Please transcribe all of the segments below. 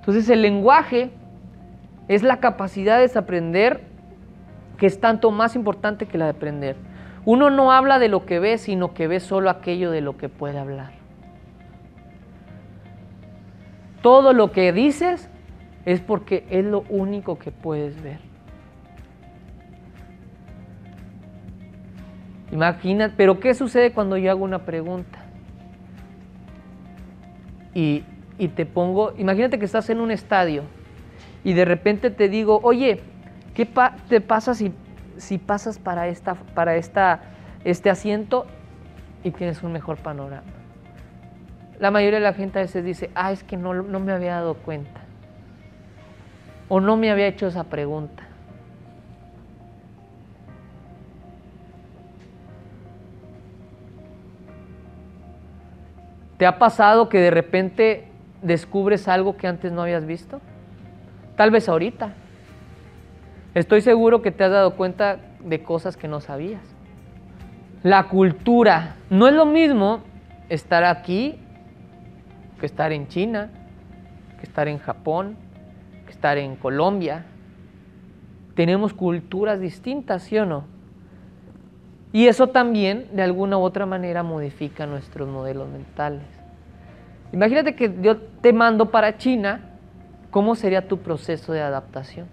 Entonces el lenguaje es la capacidad de desaprender que es tanto más importante que la de aprender. Uno no habla de lo que ve, sino que ve solo aquello de lo que puede hablar. Todo lo que dices es porque es lo único que puedes ver. Imagina, pero ¿qué sucede cuando yo hago una pregunta? Y, y te pongo, imagínate que estás en un estadio y de repente te digo, oye, ¿qué te pasa si, si pasas para, esta, para esta, este asiento y tienes un mejor panorama? La mayoría de la gente a veces dice, ah, es que no, no me había dado cuenta. O no me había hecho esa pregunta. ¿Te ha pasado que de repente descubres algo que antes no habías visto? Tal vez ahorita. Estoy seguro que te has dado cuenta de cosas que no sabías. La cultura. No es lo mismo estar aquí que estar en China, que estar en Japón, que estar en Colombia. Tenemos culturas distintas, ¿sí o no? Y eso también de alguna u otra manera modifica nuestros modelos mentales. Imagínate que yo te mando para China, ¿cómo sería tu proceso de adaptación?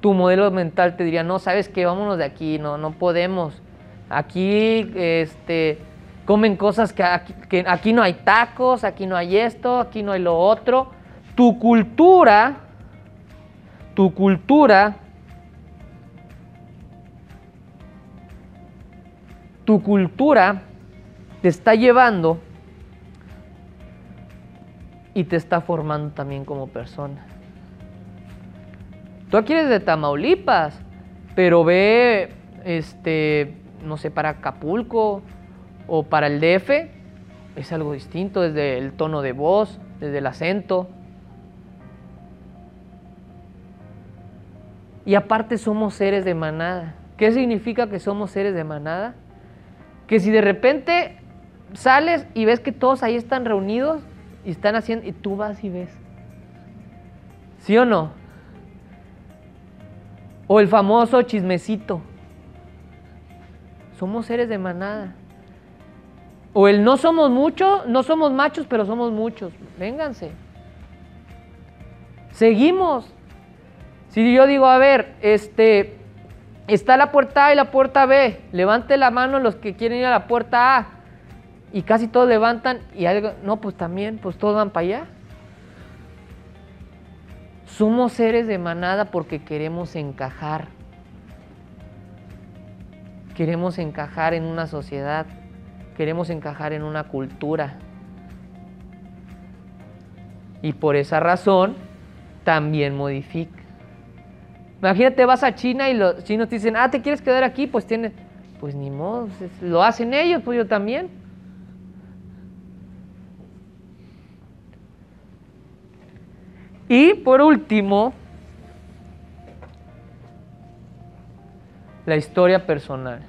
Tu modelo mental te diría, no, sabes qué, vámonos de aquí, no, no podemos. Aquí este, comen cosas que aquí, que aquí no hay tacos, aquí no hay esto, aquí no hay lo otro. Tu cultura, tu cultura tu cultura te está llevando y te está formando también como persona. Tú aquí eres de Tamaulipas, pero ve, este, no sé, para Acapulco o para el DF, es algo distinto desde el tono de voz, desde el acento. Y aparte somos seres de manada. ¿Qué significa que somos seres de manada? Que si de repente sales y ves que todos ahí están reunidos y están haciendo, y tú vas y ves. ¿Sí o no? O el famoso chismecito. Somos seres de manada. O el no somos muchos, no somos machos, pero somos muchos. Vénganse. Seguimos. Si yo digo, a ver, este, está la puerta A y la puerta B, levante la mano los que quieren ir a la puerta A y casi todos levantan y algo, no, pues también, pues todos van para allá. Somos seres de manada porque queremos encajar. Queremos encajar en una sociedad, queremos encajar en una cultura. Y por esa razón también modifica. Imagínate, vas a China y los chinos te dicen, ah, ¿te quieres quedar aquí? Pues tienes, pues ni modo, lo hacen ellos, pues yo también. Y por último, la historia personal.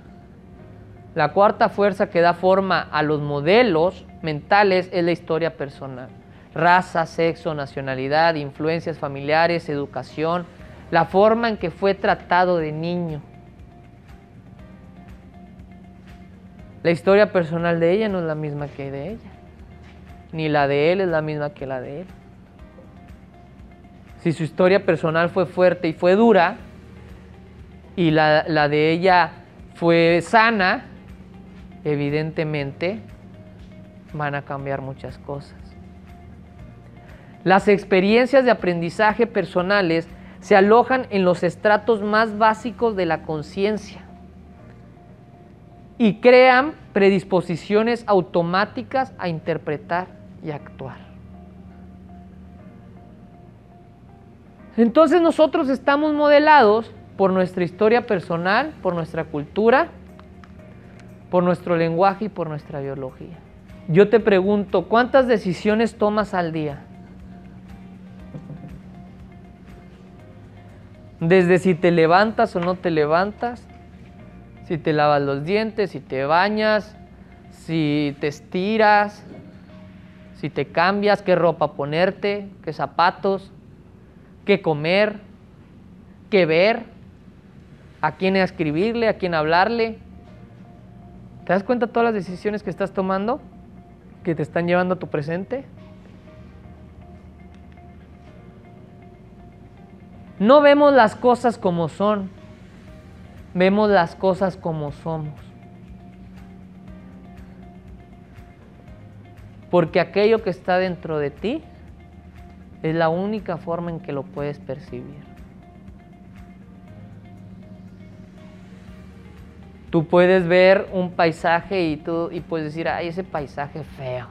La cuarta fuerza que da forma a los modelos mentales es la historia personal. Raza, sexo, nacionalidad, influencias familiares, educación, la forma en que fue tratado de niño. La historia personal de ella no es la misma que de ella, ni la de él es la misma que la de él si su historia personal fue fuerte y fue dura, y la, de ella fue sana, evidentemente van a cambiar muchas cosas. Las experiencias de aprendizaje personales se alojan en los estratos más básicos de la conciencia y crean predisposiciones automáticas a interpretar y actuar. Entonces nosotros estamos modelados por nuestra historia personal, por nuestra cultura, por nuestro lenguaje y por nuestra biología. Yo te pregunto, ¿cuántas decisiones tomas al día? Desde si te levantas o no te levantas, si te lavas los dientes, si te bañas, si te estiras, si te cambias, qué ropa ponerte, qué zapatos, qué comer, qué ver, a quién escribirle, a quién hablarle. ¿Te das cuenta de todas las decisiones que estás tomando que te están llevando a tu presente? No vemos las cosas como son, vemos las cosas como somos. Porque aquello que está dentro de ti es la única forma en que lo puedes percibir. Tú puedes ver un paisaje y, y puedes decir, ay, ese paisaje feo.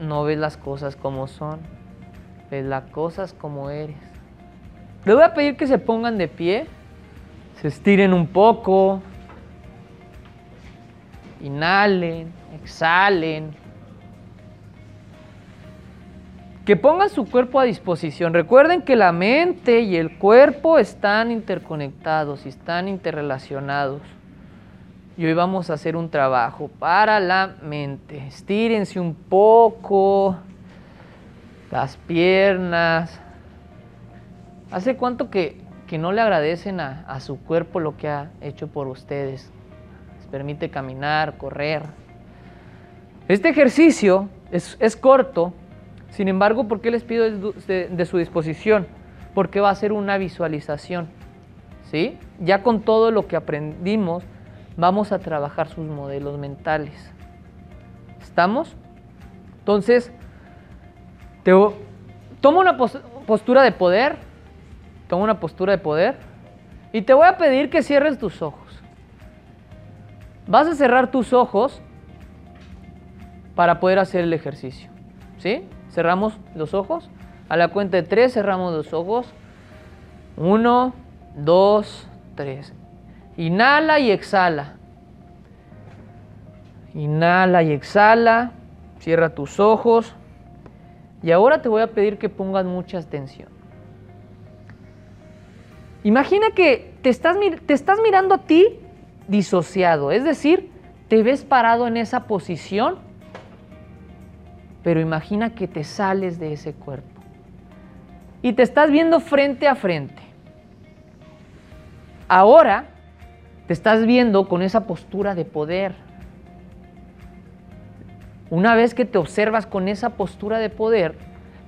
No ves las cosas como son, ves las cosas como eres. Les voy a pedir que se pongan de pie, se estiren un poco, inhalen, exhalen. Que pongan su cuerpo a disposición. Recuerden que la mente y el cuerpo están interconectados y están interrelacionados. Y hoy vamos a hacer un trabajo para la mente. Estírense un poco las piernas. ¿Hace cuánto que, no le agradecen a, a su cuerpo lo que ha hecho por ustedes? Les permite caminar, correr, este ejercicio es, corto, sin embargo, ¿por qué les pido de, su disposición? Porque va a ser una visualización. ¿sí? Ya con todo lo que aprendimos, vamos a trabajar sus modelos mentales. ¿Estamos? Entonces, te, toma una postura de poder, toma una postura de poder y te voy a pedir que cierres tus ojos. Vas a cerrar tus ojos para poder hacer el ejercicio. ¿Sí? Cerramos los ojos. A la cuenta de tres cerramos los ojos. Uno, dos, tres. Inhala y exhala. Inhala y exhala. Cierra tus ojos. Y ahora te voy a pedir que pongas mucha atención. Imagina que te estás, te estás mirando a ti disociado, es decir, te ves parado en esa posición pero imagina que te sales de ese cuerpo y te estás viendo frente a frente. Ahora te estás viendo con esa postura de poder. Una vez que te observas con esa postura de poder,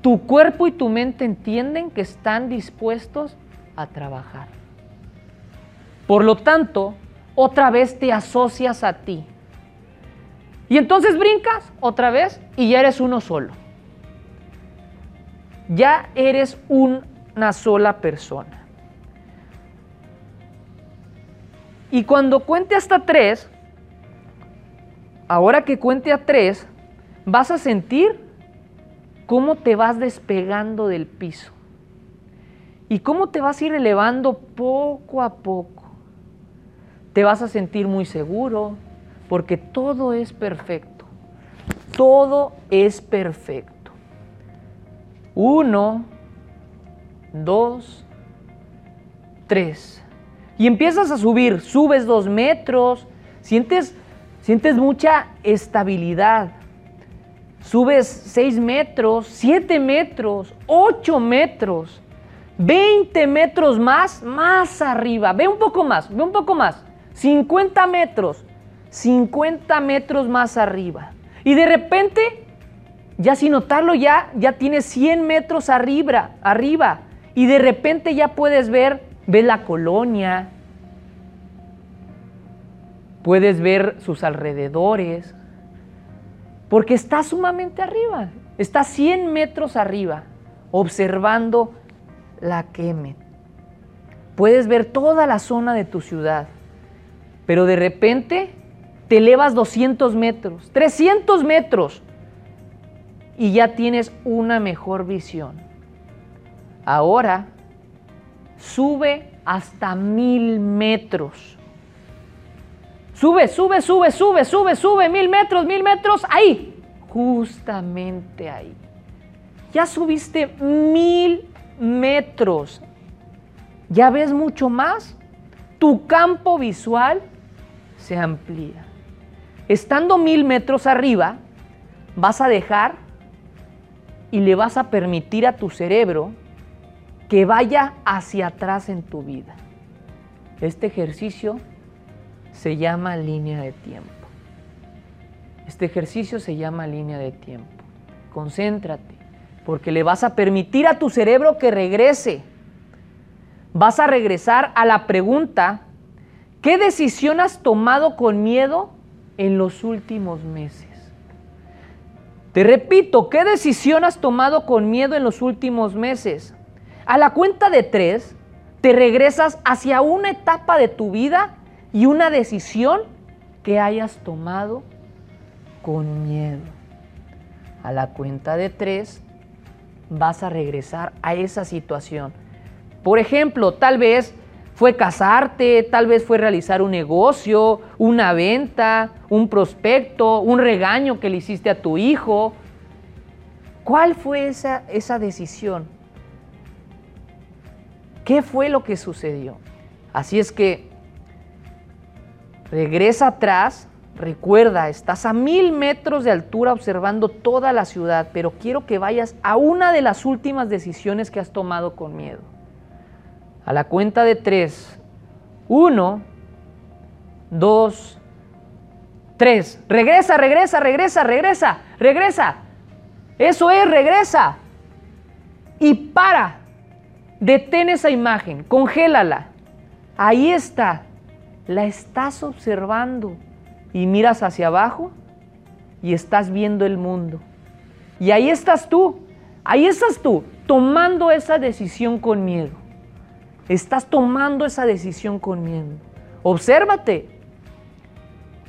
tu cuerpo y tu mente entienden que están dispuestos a trabajar. Por lo tanto, otra vez te asocias a ti. Y entonces brincas otra vez y ya eres uno solo. Ya eres una sola persona. Y cuando cuente hasta tres, ahora que cuente a tres, vas a sentir cómo te vas despegando del piso. Y cómo te vas a ir elevando poco a poco. Te vas a sentir muy seguro, porque todo es perfecto. Todo es perfecto. Uno, dos, tres. Y empiezas a subir, subes dos metros, sientes, sientes mucha estabilidad. Subes seis metros, siete metros, ocho metros, veinte metros más, más arriba. Ve un poco más, ve un poco más. 50 metros, 50 metros más arriba. Y de repente, ya sin notarlo, ya, ya tienes 100 metros arriba, arriba. Y de repente ya puedes ver, ves la colonia, puedes ver sus alrededores, porque está sumamente arriba, está 100 metros arriba, observando la queme. Puedes ver toda la zona de tu ciudad, pero de repente te elevas 200 metros, 300 metros y ya tienes una mejor visión. Ahora sube hasta mil metros. Sube, sube, sube, sube, sube, sube, mil metros, mil metros, ahí, justamente ahí. Ya subiste mil metros. ¿Ya ves mucho más? Tu campo visual se amplía estando mil metros arriba, vas a dejar y le vas a permitir a tu cerebro que vaya hacia atrás en tu vida. Este ejercicio se llama línea de tiempo. Este ejercicio se llama línea de tiempo. Concéntrate, porque le vas a permitir a tu cerebro que regrese. Vas a regresar a la pregunta, ¿qué decisión has tomado con miedo en los últimos meses? Te repito, ¿qué decisión has tomado con miedo en los últimos meses? A la cuenta de tres, te regresas hacia una etapa de tu vida y una decisión que hayas tomado con miedo. A la cuenta de tres, vas a regresar a esa situación. Por ejemplo, tal vez fue casarte, tal vez fue realizar un negocio, una venta, un prospecto, un regaño que le hiciste a tu hijo. ¿Cuál fue esa, esa decisión? ¿Qué fue lo que sucedió? Así es que regresa atrás, recuerda, estás a mil metros de altura observando toda la ciudad, pero quiero que vayas a una de las últimas decisiones que has tomado con miedo. A la cuenta de tres. Uno, dos, tres. Regresa, regresa, regresa, regresa, regresa. Eso es, regresa. Y para. Detén esa imagen, congélala. Ahí está. La estás observando. Y miras hacia abajo y estás viendo el mundo. Y ahí estás tú. Ahí estás tú, tomando esa decisión con miedo. Estás tomando esa decisión con miedo. Obsérvate.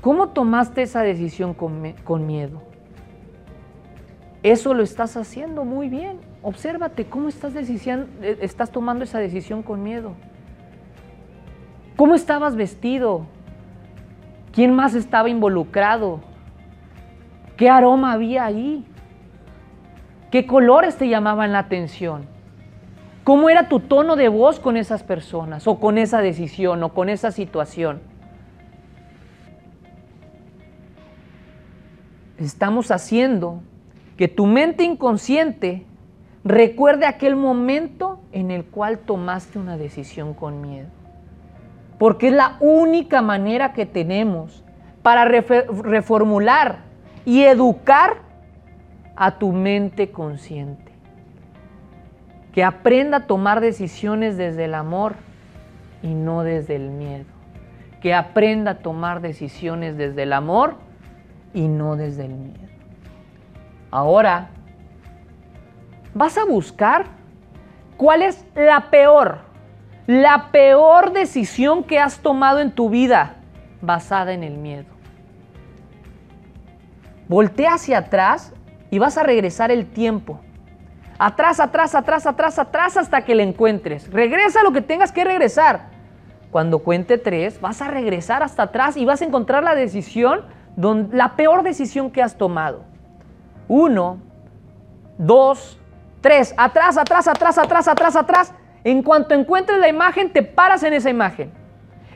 ¿Cómo tomaste esa decisión con, con, miedo? Eso lo estás haciendo muy bien. Obsérvate cómo estás, eh, estás tomando esa decisión con miedo. ¿Cómo estabas vestido? ¿Quién más estaba involucrado? ¿Qué aroma había ahí? ¿Qué colores te llamaban la atención? ¿Cómo era tu tono de voz con esas personas o con esa decisión o con esa situación? Estamos haciendo que tu mente inconsciente recuerde aquel momento en el cual tomaste una decisión con miedo. Porque es la única manera que tenemos para reformular y educar a tu mente consciente que aprenda a tomar decisiones desde el amor y no desde el miedo. Que aprenda a tomar decisiones desde el amor y no desde el miedo. Ahora, vas a buscar cuál es la peor, la peor decisión que has tomado en tu vida basada en el miedo. Voltea hacia atrás y vas a regresar el tiempo Atrás, atrás, atrás, atrás, atrás hasta que le encuentres. Regresa lo que tengas que regresar. Cuando cuente tres, vas a regresar hasta atrás y vas a encontrar la decisión, la peor decisión que has tomado. Uno, dos, tres. Atrás, atrás, atrás, atrás, atrás, atrás. En cuanto encuentres la imagen, te paras en esa imagen.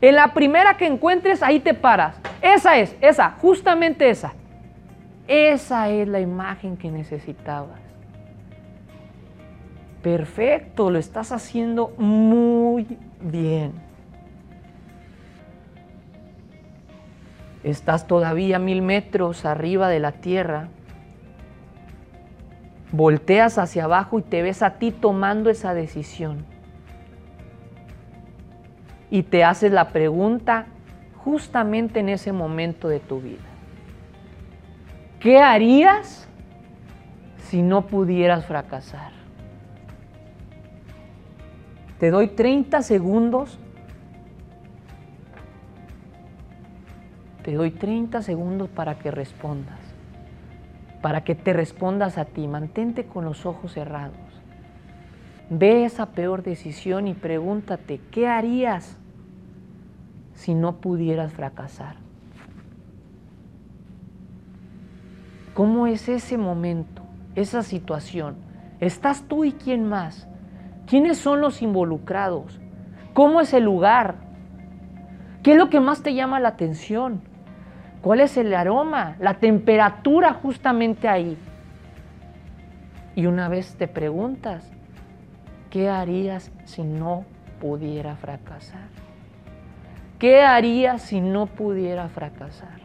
En la primera que encuentres, ahí te paras. Esa es, esa, justamente esa. Esa es la imagen que necesitabas. Perfecto, lo estás haciendo muy bien. Estás todavía mil metros arriba de la tierra. Volteas hacia abajo y te ves a ti tomando esa decisión. Y te haces la pregunta justamente en ese momento de tu vida. ¿Qué harías si no pudieras fracasar? Te doy 30 segundos. Te doy 30 segundos para que respondas. Para que te respondas a ti. Mantente con los ojos cerrados. Ve esa peor decisión y pregúntate, ¿qué harías si no pudieras fracasar? ¿Cómo es ese momento, esa situación? ¿Estás tú y quién más? ¿Quiénes son los involucrados? ¿Cómo es el lugar? ¿Qué es lo que más te llama la atención? ¿Cuál es el aroma? La temperatura justamente ahí. Y una vez te preguntas, ¿qué harías si no pudiera fracasar? ¿Qué harías si no pudiera fracasar?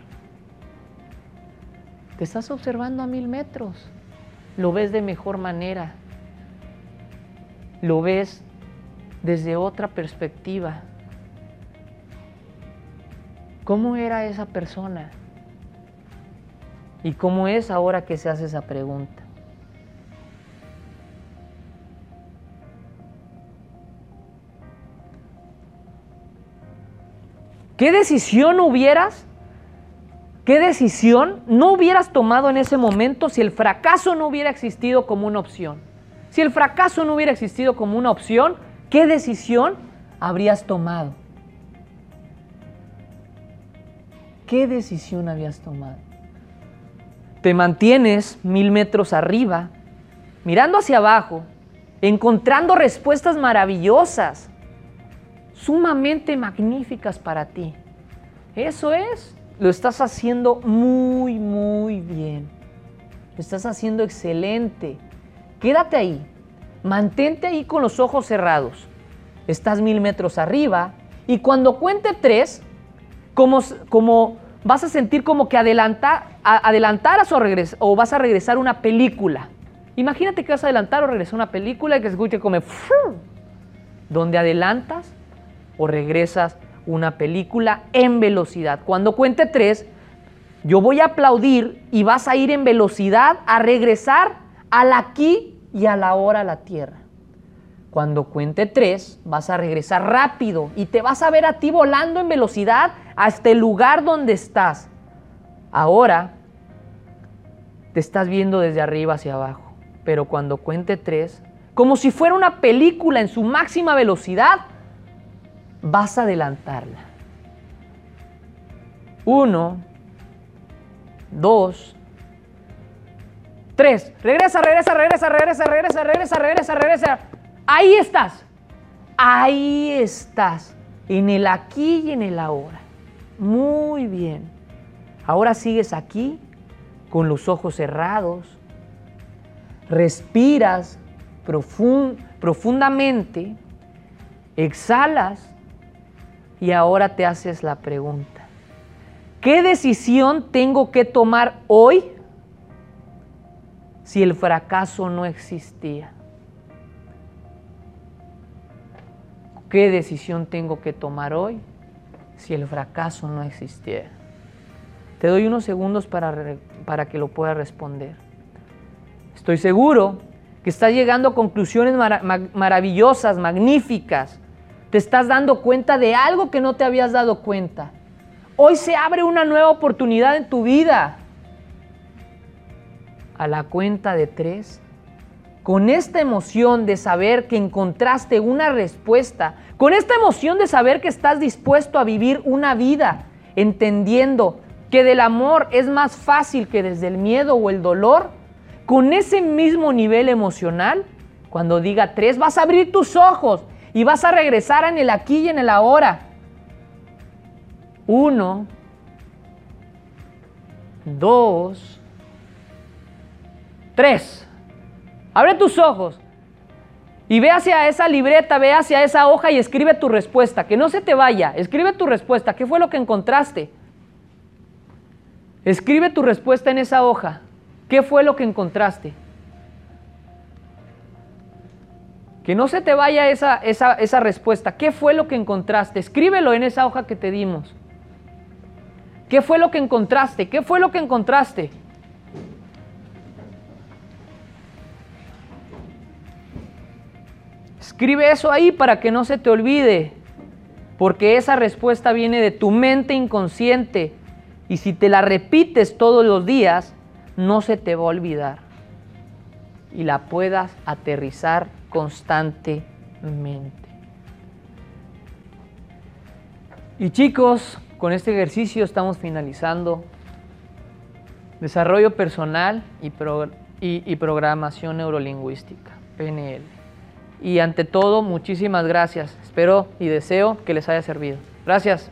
Te estás observando a mil metros, lo ves de mejor manera, lo ves desde otra perspectiva. ¿Cómo era esa persona? ¿Y cómo es ahora que se hace esa pregunta? ¿Qué decisión hubieras? ¿Qué decisión no hubieras tomado en ese momento si el fracaso no hubiera existido como una opción? Si el fracaso no hubiera existido como una opción, ¿qué decisión habrías tomado? ¿Qué decisión habías tomado? Te mantienes mil metros arriba, mirando hacia abajo, encontrando respuestas maravillosas, sumamente magníficas para ti. Eso es, lo estás haciendo muy, muy bien. Lo estás haciendo excelente. Quédate ahí, mantente ahí con los ojos cerrados. Estás mil metros arriba y cuando cuente tres, como, como vas a sentir como que adelanta, adelantaras o, o vas a regresar una película. Imagínate que vas a adelantar o regresar una película y que se escuche como donde adelantas o regresas una película en velocidad. Cuando cuente tres, yo voy a aplaudir y vas a ir en velocidad a regresar al aquí y a la hora la tierra. Cuando cuente tres, vas a regresar rápido y te vas a ver a ti volando en velocidad hasta el lugar donde estás. Ahora te estás viendo desde arriba hacia abajo, pero cuando cuente tres, como si fuera una película en su máxima velocidad, vas a adelantarla. Uno, dos, tres. Regresa, regresa, regresa, regresa, regresa, regresa, regresa, regresa. Ahí estás. Ahí estás. En el aquí y en el ahora. Muy bien. Ahora sigues aquí con los ojos cerrados. Respiras profundamente. Exhalas y ahora te haces la pregunta, ¿qué decisión tengo que tomar hoy si el fracaso no existía? ¿Qué decisión tengo que tomar hoy si el fracaso no existiera? Te doy unos segundos para, para que lo puedas responder. Estoy seguro que estás llegando a conclusiones maravillosas, magníficas, te estás dando cuenta de algo que no te habías dado cuenta. Hoy se abre una nueva oportunidad en tu vida. A la cuenta de tres, con esta emoción de saber que encontraste una respuesta, con esta emoción de saber que estás dispuesto a vivir una vida, entendiendo que del amor es más fácil que desde el miedo o el dolor, con ese mismo nivel emocional, cuando diga tres, vas a abrir tus ojos y vas a regresar en el aquí y en el ahora. Uno, dos, tres. Abre tus ojos y ve hacia esa libreta, ve hacia esa hoja y escribe tu respuesta. Que no se te vaya. Escribe tu respuesta. ¿Qué fue lo que encontraste? Escribe tu respuesta en esa hoja. ¿Qué fue lo que encontraste? Que no se te vaya esa, esa, respuesta. ¿Qué fue lo que encontraste? Escríbelo en esa hoja que te dimos. ¿Qué fue lo que encontraste? ¿Qué fue lo que encontraste? Escribe eso ahí para que no se te olvide, porque esa respuesta viene de tu mente inconsciente y si te la repites todos los días, no se te va a olvidar y la puedas aterrizar constantemente. Y chicos, con este ejercicio estamos finalizando desarrollo personal y, programación neurolingüística, PNL. Y ante todo, muchísimas gracias. Espero y deseo que les haya servido. Gracias.